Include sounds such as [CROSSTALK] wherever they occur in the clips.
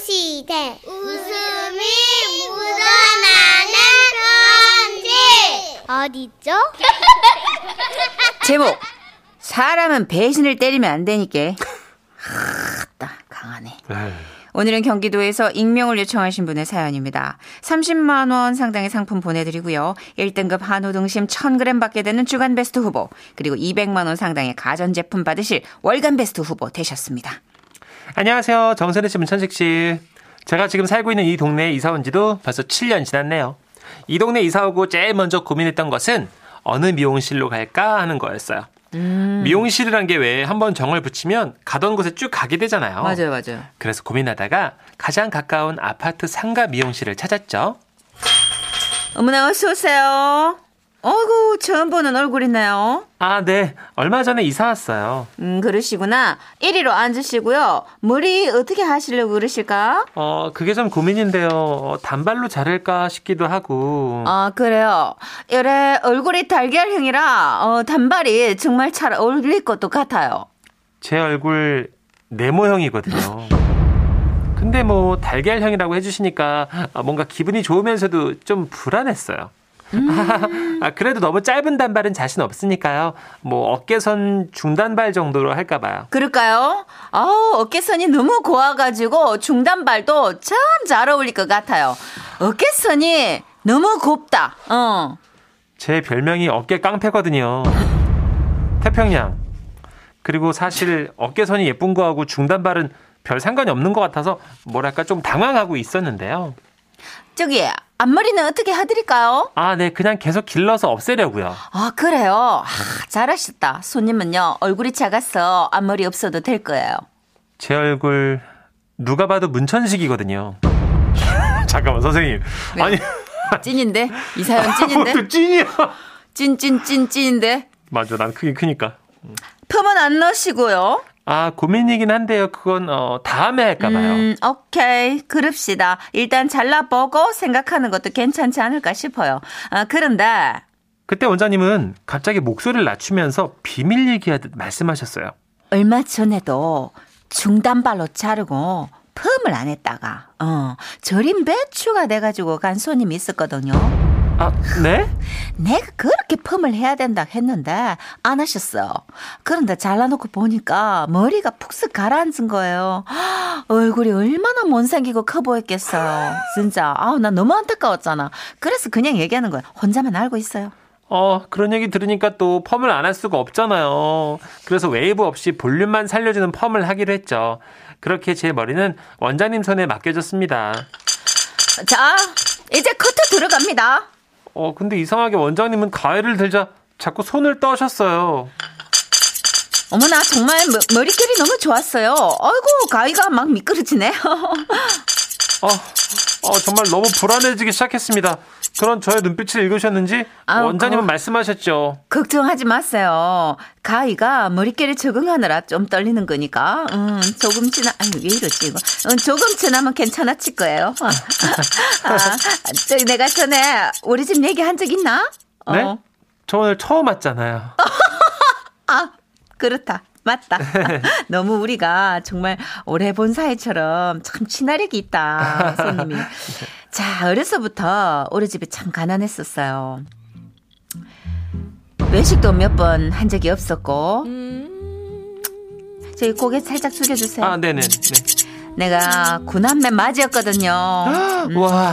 시대 웃음이 묻어나는 편지 어디죠? [LAUGHS] 제목 사람은 배신을 때리면 안 되니까. 하따 강하네. 오늘은 경기도에서 익명을 요청하신 분의 사연입니다. 30만 원 상당의 상품 보내드리고요. 1등급 한우 등심 1000g 받게 되는 주간 베스트 후보 그리고 200만 원 상당의 가전제품 받으실 월간 베스트 후보 되셨습니다. 안녕하세요. 정선혜 씨, 문천식 씨. 제가 지금 살고 있는 이 동네에 이사 온 지도 벌써 7년 지났네요. 이 동네 이사 오고 제일 먼저 고민했던 것은 어느 미용실로 갈까 하는 거였어요. 음. 미용실이란 게 왜 한 번 정을 붙이면 가던 곳에 쭉 가게 되잖아요. 맞아요, 맞아요. 그래서 고민하다가 가장 가까운 아파트 상가 미용실을 찾았죠. 어머나 어서 오세요. 어이구 처음 보는 얼굴이네요. 아, 네. 얼마 전에 이사 왔어요. 음 그러시구나. 1위로 앉으시고요. 머리 어떻게 하시려고 그러실까? 어, 그게 좀 고민인데요. 어, 단발로 자를까 싶기도 하고. 아, 그래요. 이래 얼굴이 달걀형이라 어, 단발이 정말 잘 어울릴 것도 같아요. 제 얼굴 네모형이거든요. 근데 뭐 달걀형이라고 해주시니까 아, 뭔가 기분이 좋으면서도 좀 불안했어요. [LAUGHS] 아, 그래도 너무 짧은 단발은 자신 없으니까요. 뭐 어깨선 중단발 정도로 할까 봐요. 그럴까요? 아우, 어깨선이 너무 고와 가지고 중단발도 참 잘 어울릴 것 같아요. 어깨선이 너무 곱다. 어. 제 별명이 어깨 깡패거든요. [LAUGHS] 태평양. 그리고 사실 어깨선이 예쁜 거하고 중단발은 별 상관이 없는 것 같아서 뭐랄까 좀 당황하고 있었는데요. 저기, 앞머리는 어떻게 해드릴까요? 아, 네. 그냥 계속 길러서 없애려고요. 아, 그래요? 아, 잘하셨다. 손님은요, 얼굴이 작아서 앞머리 없어도 될 거예요. 제 얼굴 누가 봐도 문천식이거든요. [LAUGHS] 잠깐만 선생님. 네. 아니 찐인데? 이 사연 찐인데? 또 찐이야. 찐, 찐, 찐, 찐인데? 맞아. 난 크긴 크니까. 펌은 안 넣으시고요. 아 고민이긴 한데요. 그건 어, 다음에 할까 봐요. 음, 오케이. 그럽시다. 일단 잘라보고 생각하는 것도 괜찮지 않을까 싶어요. 아, 그런데, 그때 원장님은 갑자기 목소리를 낮추면서 비밀 얘기하듯 말씀하셨어요. 얼마 전에도 중단발로 자르고 펌을 안 했다가, 어, 절임 배추가 돼가지고 간 손님이 있었거든요. 아 네? 내가 그렇게 펌을 해야 된다 했는데 안 하셨어. 그런데 잘라놓고 보니까 머리가 푹쓱 가라앉은 거예요. 얼굴이 얼마나 못생기고 커 보였겠어요. 진짜. 아우, 나 너무 안타까웠잖아. 그래서 그냥 얘기하는 거야. 혼자만 알고 있어요. 어 그런 얘기 들으니까 또 펌을 안 할 수가 없잖아요. 그래서 웨이브 없이 볼륨만 살려주는 펌을 하기로 했죠. 그렇게 제 머리는 원장님 손에 맡겨졌습니다. 자, 이제 커트 들어갑니다. 어 근데 이상하게 원장님은 가위를 들자 자꾸 손을 떠셨어요. 어머나, 정말 머, 머릿결이 너무 좋았어요. 아이고, 가위가 막 미끄러지네. [LAUGHS] 어, 어, 정말 너무 불안해지기 시작했습니다. 그런 저의 눈빛을 읽으셨는지 아우, 원장님은 어. 말씀하셨죠. 걱정하지 마세요. 가위가 머릿결에 적응하느라 좀 떨리는 거니까. 음, 조금 지나, 아유, 왜 이러지, 이거. 음, 조금 지나면 괜찮아질 거예요. [LAUGHS] 아, 저기 내가 전에 우리 집 얘기한 적 있나? 어, 네? 저 오늘 처음 왔잖아요. [LAUGHS] 아, 그렇다. 맞다. [LAUGHS] 너무 우리가 정말 오래 본 사이처럼 참 친화력이 있다, 손님이. [LAUGHS] 자, 어려서부터 우리 집이 참 가난했었어요. 외식도 몇 번 한 적이 없었고, 저기 고개 살짝 숙여주세요. 아, 네네. 네. 내가 구남매 맞이었거든요. [GASPS] 와,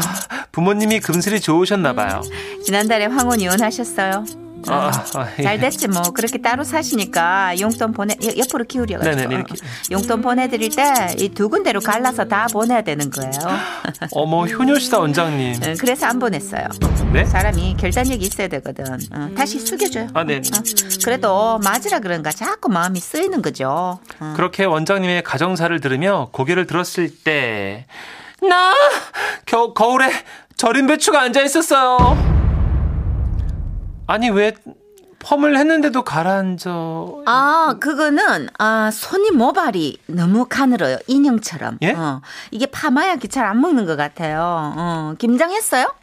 부모님이 금슬이 좋으셨나봐요. 지난달에 황혼 이혼하셨어요. 아, 아, 예. 잘 됐지 뭐 그렇게 따로 사시니까 용돈 보내 여- 옆으로 기울여 가지고 네네, 이렇게. 용돈 보내드릴 때 이 두 군데로 갈라서 다 보내야 되는 거예요. [GASPS] 어머, 효녀시다, 원장님. 응, 그래서 안 보냈어요. 네? 사람이 결단력이 있어야 되거든. 응, 다시 숙여줘요. 아, 네. 응, 그래도 맞으라 그런가 자꾸 마음이 쓰이는 거죠. 응. 그렇게 원장님의 가정사를 들으며 고개를 들었을 때, 나, 겨, 거울에 절인 배추가 앉아 있었어요. 아니, 왜, 펌을 했는데도 가라앉아. 아, 그거는, 아, 손이 모발이 너무 가늘어요. 인형처럼. 예? 어, 이게 파마약이 잘 안 먹는 것 같아요. 어, 김장했어요?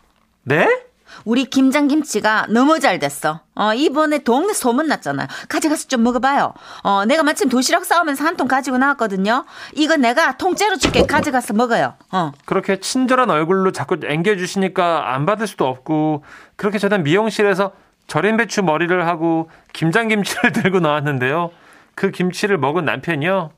네? 우리 김장김치가 너무 잘 됐어. 어, 이번에 동네 소문났잖아요. 가져가서 좀 먹어봐요. 어, 내가 마침 도시락 싸우면서 한 통 가지고 나왔거든요. 이거 내가 통째로 줄게. 가져가서 먹어요. 어. 그렇게 친절한 얼굴로 자꾸 앵겨주시니까 안 받을 수도 없고, 그렇게 저는 미용실에서 절인 배추 머리를 하고 김장김치를 [LAUGHS] 들고 나왔는데요. 그 김치를 먹은 남편이요.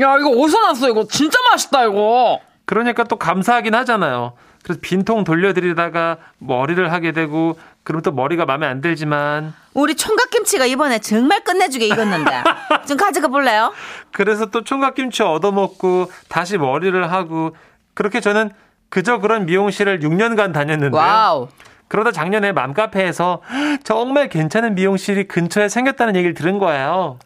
야, 이거 어디서 났어? 이거 진짜 맛있다, 이거. 그러니까 또 감사하긴 하잖아요. 그래서 빈통 돌려드리다가 머리를 하게 되고 그럼 또 머리가 마음에 안 들지만 우리 총각김치가 이번에 정말 끝내주게 익었는데. [LAUGHS] 좀 가져가 볼래요? 그래서 또 총각김치 얻어먹고 다시 머리를 하고 그렇게 저는 그저 그런 미용실을 6년간 다녔는데요. 와우. 그러다 작년에 맘카페에서 정말 괜찮은 미용실이 근처에 생겼다는 얘기를 들은 거예요.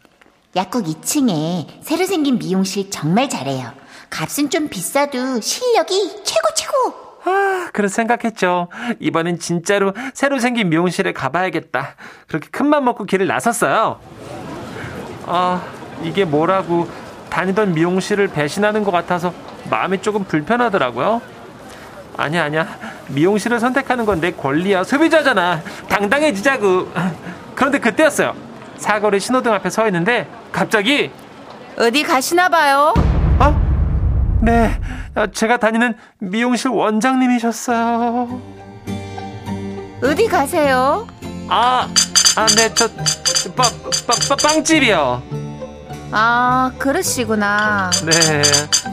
약국 2층에 새로 생긴 미용실 정말 잘해요. 값은 좀 비싸도 실력이 최고 최고. 아, 그래서 생각했죠. 이번엔 진짜로 새로 생긴 미용실에 가봐야겠다. 그렇게 큰 맘 먹고 길을 나섰어요. 아, 이게 뭐라고 다니던 미용실을 배신하는 것 같아서 마음이 조금 불편하더라고요. 아니야, 아니야. 미용실을 선택하는 건 내 권리야. 소비자잖아. 당당해지자고. 그런데 그때였어요. 사거리 신호등 앞에 서 있는데 갑자기 어디 가시나 봐요? 어? 네, 어, 제가 다니는 미용실 원장님이셨어요. 어디 가세요? 아, 아, 네, 저, 빵, 빵, 빵집이요. 아, 그러시구나. 네.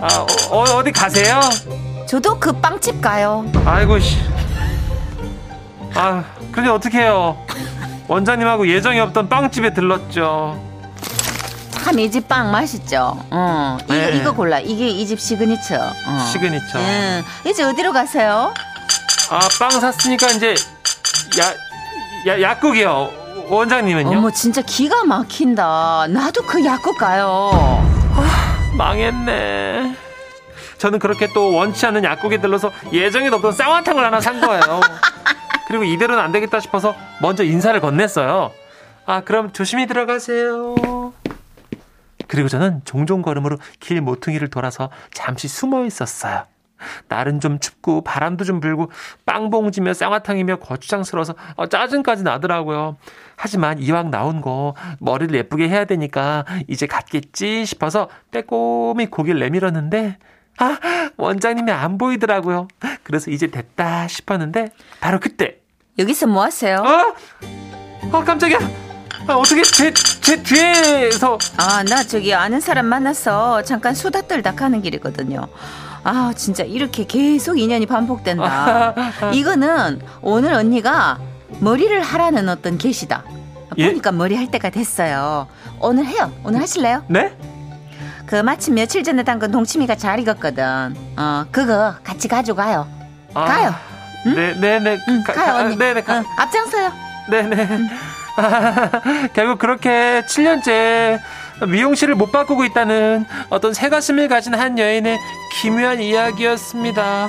아, 어, 어, 디 가세요? 저도 그 빵집 가요. 아이고, 씨. 아, 근데 어떡해요. 원장님하고 예정이 없던 빵집에 들렀죠. 참 이 집 빵 맛있죠. 어, 이거, 네. 이거 골라. 이게 이 집 시그니처. 어. 시그니처. 응. 이제 어디로 가세요? 아, 빵 샀으니까 이제, 야, 야, 약국이요. 원장님은요? 어머, 진짜 기가 막힌다. 나도 그 약국 가요. 망했네. 저는 그렇게 또 원치 않는 약국에 들러서 예정에도 없던 쌍화탕을 하나 산 거예요. [LAUGHS] 그리고 이대로는 안 되겠다 싶어서 먼저 인사를 건넸어요. 아, 그럼 조심히 들어가세요. 그리고 저는 종종 걸음으로 길 모퉁이를 돌아서 잠시 숨어 있었어요. 날은 좀 춥고 바람도 좀 불고 빵봉지며 쌍화탕이며 거추장스러워서 어, 짜증까지 나더라고요. 하지만 이왕 나온 거 머리를 예쁘게 해야 되니까 이제 갔겠지 싶어서 빼꼼히 고개를 내밀었는데 아 원장님이 안 보이더라고요. 그래서 이제 됐다 싶었는데 바로 그때 여기서 뭐 하세요? 어? 어 깜짝이야. 아, 어떻게 제, 제 뒤에서 아, 나 저기 아는 사람 만나서 잠깐 수다 떨다 가는 길이거든요. 아, 진짜 이렇게 계속 인연이 반복된다. [LAUGHS] 이거는 오늘 언니가 머리를 하라는 어떤 계시다. 예? 보니까 머리 할 때가 됐어요. 오늘 해요. 오늘 하실래요? 네? 그 마침 며칠 전에 담근 동치미가 잘 익었거든. 어, 그거 같이 가져가요. 아, 가요. 응? 네, 네, 네. 응, 가- 가요, 가- 언니. 네, 네. 가- 응, 앞장서요. 네네. [LAUGHS] 결국 그렇게 7년째 미용실을 못 바꾸고 있다는 어떤 새 가슴을 가진 한 여인의 기묘한 이야기였습니다.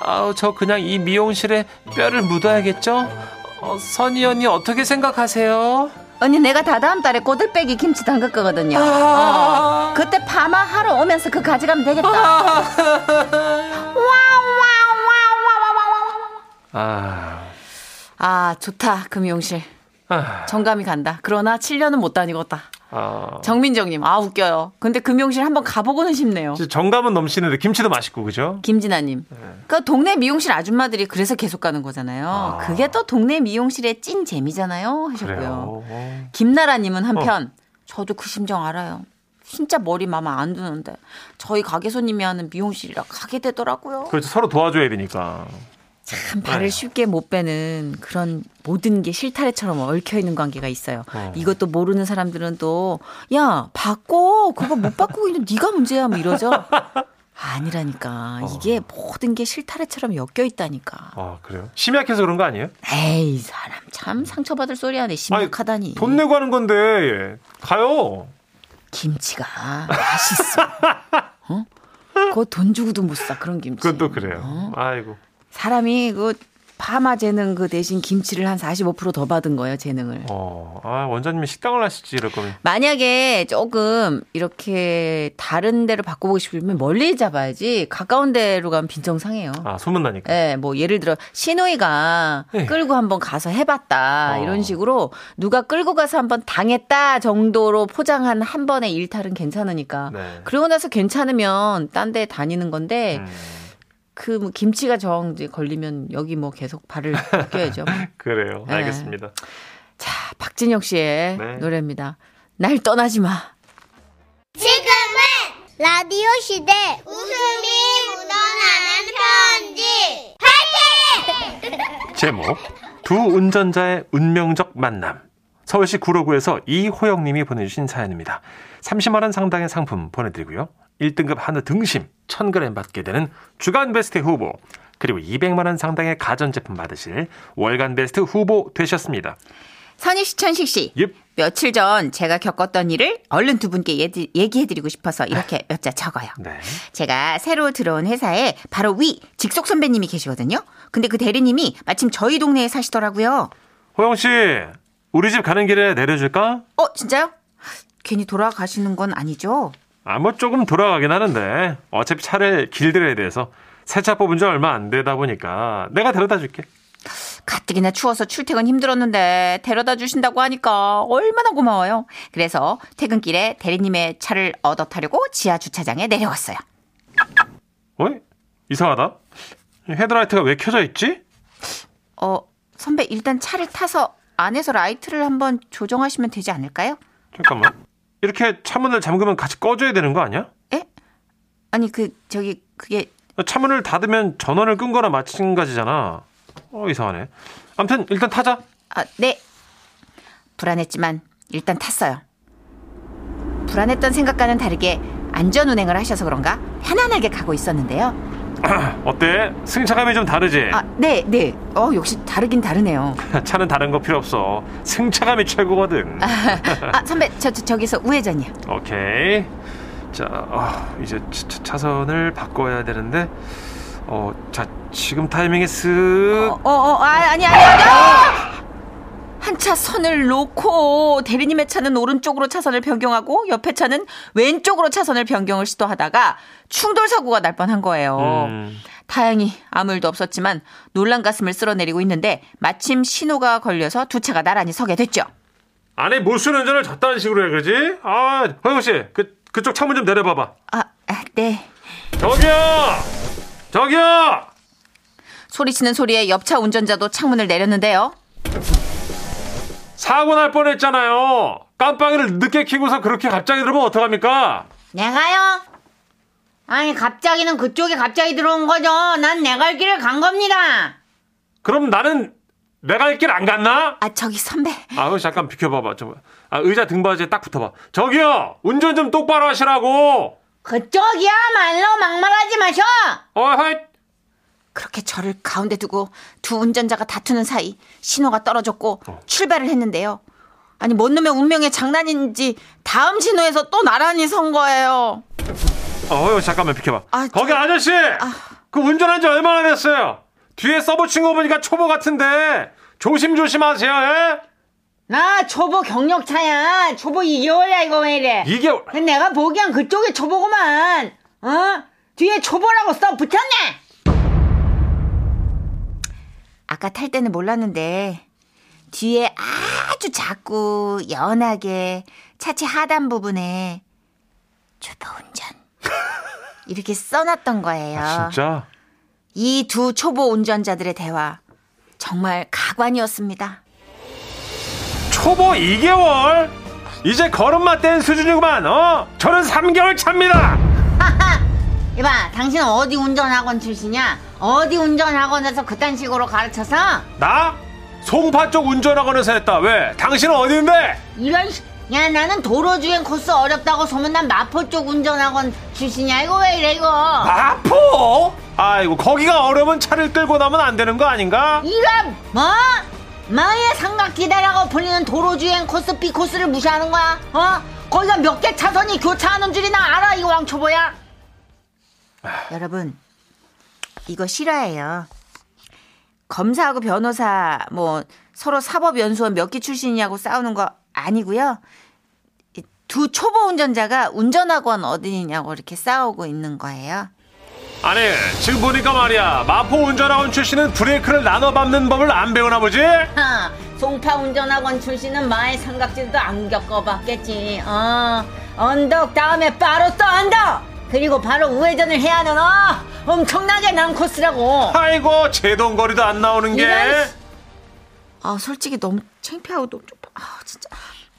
아우, 저 그냥 이 미용실에 뼈를 묻어야겠죠? 어, 선희 언니 어떻게 생각하세요? 언니 내가 다 다음 달에 꼬들빼기 김치 담글 거거든요. 아. 어, 그때 파마 하러 오면서 그 가져가면 되겠다. [LAUGHS] 아, 아 좋다 그 미용실. 아, 정감이 간다. 그러나 7년은 못 다니겠다. 아. 정민정님 아 웃겨요. 근데 그 미용실 한번 가보고는 싶네요. 진짜 정감은 넘치는데 김치도 맛있고 그죠? 김진아님. 그 동네 미용실 아줌마들이 그래서 계속 가는 거잖아요. 아. 그게 또 동네 미용실의 찐 재미잖아요. 하셨고요. 어. 김나라님은 한편 저도 그 심정 알아요. 진짜 머리 마음에 안 드는데 저희 가게 손님이 하는 미용실이라 가게 되더라고요. 그렇죠. 서로 도와줘야 되니까. 참 발을 아유. 쉽게 못 빼는 그런 모든 게 실타래처럼 얽혀 있는 관계가 있어요. 어. 이것도 모르는 사람들은 또 야 바꿔 그거 못 바꾸고 있는 네가 문제야 뭐 이러죠. [LAUGHS] 아니라니까 어. 이게 모든 게 실타래처럼 엮여 있다니까. 아, 그래요? 심이 약해서 그런 거 아니에요? 에이 사람 참 상처받을 소리 하네 심각하다니. 돈 내고 하는 건데 예. 가요. 김치가 맛있어. [LAUGHS] 어? 그거 돈 주고도 못 사 그런 김치. 그건 또 그래요. 어? 아이고. 사람이 그 파마 재능 그 대신 김치를 한 45%더 받은 거예요, 재능을. 어, 아, 원장님이 식당을 하시지, 이럴 거면. 만약에 조금 이렇게 다른 데로 바꿔보고 싶으면 멀리 잡아야지 가까운 데로 가면 빈정상해요. 아, 소문나니까. 예, 뭐 예를 들어 시노이가 네. 끌고 한번 가서 해봤다 어. 이런 식으로 누가 끌고 가서 한번 당했다 정도로 포장한 한 번의 일탈은 괜찮으니까 네. 그러고 나서 괜찮으면 딴 데 다니는 건데 음, 그뭐 김치가 정 이제 걸리면 여기 뭐 계속 발을 껴야죠. [LAUGHS] 그래요. 네. 알겠습니다. 자 박진영 씨의 네. 노래입니다. 날 떠나지 마. 지금은 라디오 시대 웃음이 묻어나는 편지 [LAUGHS] 제목 두 운전자의 운명적 만남 서울시 구로구에서 이호영 님이 보내주신 사연입니다. 30만 원 상당의 상품 보내드리고요. 1등급 한우 등심 1000g 받게 되는 주간 베스트 후보 그리고 200만 원 상당의 가전제품 받으실 월간 베스트 후보 되셨습니다. 선희 씨, 천식 씨. 예. 며칠 전 제가 겪었던 일을 얼른 두 분께 얘기해드리고 싶어서 이렇게 몇 자 적어요. 네. 제가 새로 들어온 회사에 바로 위 직속 선배님이 계시거든요. 근데 그 대리님이 마침 저희 동네에 사시더라고요. 호영 씨, 우리 집 가는 길에 내려줄까? 어, 진짜요? 괜히 돌아가시는 건 아니죠? 아, 뭐 조금 돌아가긴 하는데 어차피 차를 길들여야 돼서 새 차 뽑은 지 얼마 안 되다 보니까 내가 데려다 줄게. 가뜩이나 추워서 출퇴근 힘들었는데 데려다 주신다고 하니까 얼마나 고마워요. 그래서 퇴근길에 대리님의 차를 얻어 타려고 지하 주차장에 내려왔어요. 어이? 이상하다. 헤드라이트가 왜 켜져 있지? 어, 선배 일단 차를 타서 안에서 라이트를 한번 조정하시면 되지 않을까요? 잠깐만. 이렇게 차문을 잠그면 같이 꺼줘야 되는 거 아니야? 에? 아니 그 저기 그게 차문을 닫으면 전원을 끈 거나 마찬가지잖아. 어, 이상하네. 아무튼 일단 타자. 아, 네. 불안했지만 일단 탔어요. 불안했던 생각과는 다르게 안전 운행을 하셔서 그런가 편안하게 가고 있었는데요. [CLEARS THROAT] 어때? 승차감이 좀 다르지? 아, 네, 네. 어, 역시 다르긴 다르네요. [LAUGHS] 차는 다른 거 필요 없어. 승차감이 최고거든. [LAUGHS] 아, 선배, 저, 저 저기서 우회전이요. 오케이. 자, 어, 이제 차- 차- 차선을 바꿔야 되는데, 어, 자, 지금 타이밍에 쓱. 어, 어, 어, 아, 아니, 아니, 아니. 아! 한 차 선을 놓고 대리님의 차는 오른쪽으로 차선을 변경하고 옆에 차는 왼쪽으로 차선을 변경을 시도하다가 충돌 사고가 날 뻔한 거예요. 음, 다행히 아무 일도 없었지만 놀란 가슴을 쓸어내리고 있는데 마침 신호가 걸려서 두 차가 나란히 서게 됐죠. 아니, 못쓰는 운전을 저딴 식으로 해, 그러지? 아, 허영 씨, 그, 그쪽 창문 좀 내려봐봐. 아, 아, 네. 저기요! 저기요! 소리치는 소리에 옆차 운전자도 창문을 내렸는데요. 사고 날 뻔했잖아요. 깜빡이를 늦게 켜고서 그렇게 갑자기 들으면 어떡합니까? 내가요? 아니 갑자기는 그쪽이 갑자기 들어온 거죠. 난 내 갈 길을 간 겁니다. 그럼 나는 내가 할길안 갔나? 아, 저기 선배. 아, 잠깐 비켜봐봐. 저, 아, 의자 등받이에 딱 붙어봐. 저기요! 운전 좀 똑바로 하시라고! 그쪽이야 말로 막말하지 마셔. 어, 하이! 그렇게 저를 가운데 두고 두 운전자가 다투는 사이 신호가 떨어졌고 출발을 했는데요. 아니, 뭔 놈의 운명의 장난인지 다음 신호에서 또 나란히 선 거예요. 어, 잠깐만 비켜봐. 아, 거기 저- 아저씨! 그 운전한 지 얼마나 됐어요? 뒤에 써 붙인 거 보니까 초보 같은데 조심조심하세요, 예? 나 초보 경력차야. 초보 2개월이야 이거 왜 이래? 이게 근데 내가 보기엔 그쪽이 초보구만. 어? 뒤에 초보라고 써 붙였네. 아까 탈 때는 몰랐는데 뒤에 아주 작고 연하게 차체 하단 부분에 초보 운전 [LAUGHS] 이렇게 써놨던 거예요. 아, 진짜? 이 두 초보 운전자들의 대화 정말 가관이었습니다. 초보 2개월? 이제 걸음마 뗀 수준이구만, 어? 저는 3개월 차입니다! 이봐, 당신은 어디 운전학원 출신이야? 어디 운전학원에서 그딴 식으로 가르쳐서? 나? 송파 쪽 운전학원에서 했다. 왜? 당신은 어디인데? 이런 씨- 야 나는 도로주행 코스 어렵다고 소문난 마포 쪽 운전학원 출신이야 이거 왜 이래 이거 마포? 아이고, 거기가 어려면 차를 끌고 나면 안 되는 거 아닌가? 이런 뭐? 마의 삼각기대라고 불리는 도로주행 코스 B 코스를 무시하는 거야 어? 거기가 몇 개 차선이 교차하는 줄이나 알아 이 왕초보야 여러분, 이거 실화예요. 검사하고 변호사 뭐 서로 사법연수원 몇 기 출신이냐고 싸우는 거 아니고요. 이두 초보 운전자가 운전학원 어디냐고 이렇게 싸우고 있는 거예요. 아니 지금 보니까 말이야 마포 운전학원 출신은 브레이크를 나눠 밟는 법을 안 배우나 보지? 하, 송파 운전학원 출신은 마의 삼각지도 안 겪어봤겠지. 어, 언덕 다음에 바로 또 언덕. 그리고 바로 우회전을 해야 하는 어, 엄청나게 난 코스라고. 아이고 제동거리도 안 나오는 게 이런 아 솔직히 너무 창피하고 너무 좀, 아 진짜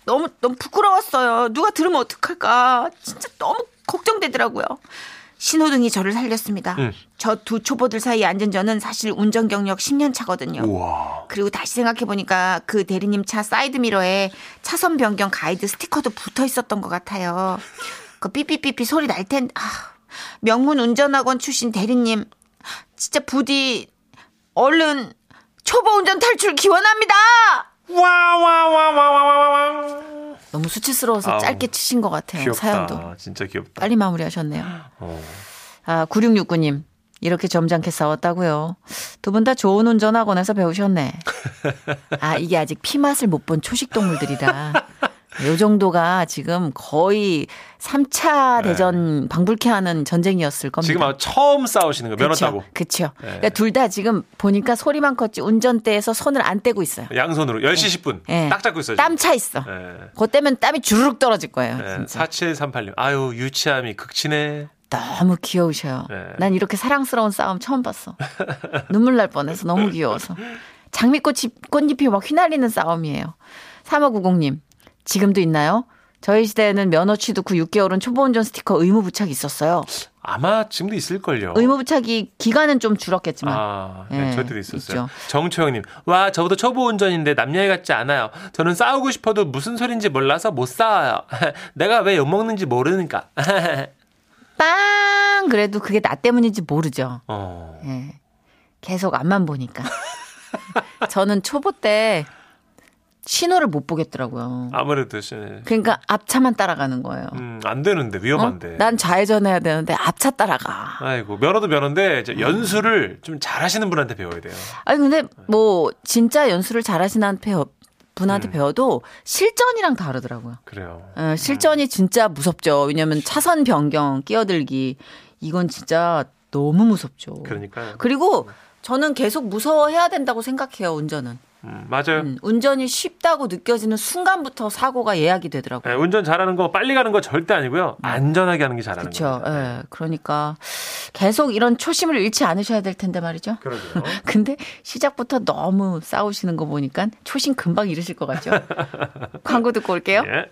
너무 너무 부끄러웠어요. 누가 들으면 어떡할까? 진짜 너무 걱정되더라고요. 신호등이 저를 살렸습니다. 응. 저두 초보들 사이에 앉은 저는 사실 운전 경력 10년 차거든요. 우와 그리고 다시 생각해 보니까 그 대리님 차 사이드 미러에 차선 변경 가이드 스티커도 붙어 있었던 것 같아요. 그 삐삐삐삐 소리 날 텐데 아, 명문 운전학원 출신 대리님 진짜 부디 얼른 초보 운전 탈출 기원합니다. 와와와와와와 너무 수치스러워서 아우, 짧게 치신 것 같아요. 귀엽다 사연도 진짜 귀엽다 빨리 마무리하셨네요. 어. 아 9669님 이렇게 점잖게 싸웠다고요. 두 분 다 좋은 운전학원에서 배우셨네. [LAUGHS] 아 이게 아직 피 맛을 못 본 초식 동물들이라 요 정도가 지금 거의 3차 대전 방불케 하는 전쟁이었을 겁니다. 지금 아마 처음 싸우시는 거 면허 따고 그쵸. 네. 그러니까 둘 다 지금 보니까 소리만 컸지 운전대에서 손을 안 떼고 있어요. 양손으로 10시 10분 예. 딱 잡고 있어요 땀 차 있어. 예. 그것 때문에 땀이 주르륵 떨어질 거예요. 예, 진짜. 4738님 아유 유치함이 극치네 너무 귀여우셔요. 네. 난 이렇게 사랑스러운 싸움 처음 봤어. [LAUGHS] 눈물 날 뻔해서 너무 귀여워서. 장미꽃이 꽃잎이 막 휘날리는 싸움이에요. 3590님 지금도 있나요? 저희 시대에는 면허 취득 후 6개월은 초보 운전 스티커 의무 부착이 있었어요. 아마 지금도 있을걸요 의무 부착이 기간은 좀 줄었겠지만 아, 네, 예, 저희도 있었어요. 정초영님, 와, 저보다 초보 운전인데 남녀애 같지 않아요. 저는 싸우고 싶어도 무슨 소린지 몰라서 못 싸워요. [LAUGHS] 내가 왜 욕먹는지 모르니까. [LAUGHS] 빵 그래도 그게 나 때문인지 모르죠. 어, 예. 계속 앞만 보니까. [LAUGHS] 저는 초보 때 신호를 못 보겠더라고요. 아무래도, 시- 그러니까 앞차만 따라가는 거예요. 음, 안 되는데, 어? 위험한데. 난 좌회전해야 되는데 앞차 따라가. 아이고, 면허도 면허인데, 이제 연수를 좀 잘하시는 분한테 배워야 돼요. 아니 근데 뭐 진짜 연수를 잘하시는 분한테 음. 배워도 실전이랑 다르더라고요. 그래요. 어, 실전이 진짜 무섭죠. 왜냐면 차선 변경, 끼어들기 이건 진짜 너무 무섭죠. 그러니까요. 그리고 저는 계속 무서워해야 된다고 생각해요. 운전은. 음, 맞아요. 음, 운전이 쉽다고 느껴지는 순간부터 사고가 예약이 되더라고요. 네, 운전 잘하는 거, 빨리 가는 거 절대 아니고요. 안전하게 하는 게 잘하는 그렇죠. 거예요. 예. 그러니까 계속 이런 초심을 잃지 않으셔야 될 텐데 말이죠. 그러게요. [LAUGHS] 근데 시작부터 너무 싸우시는 거 보니까 초심 금방 잃으실 것 같죠? [LAUGHS] 광고 듣고 올게요. 예.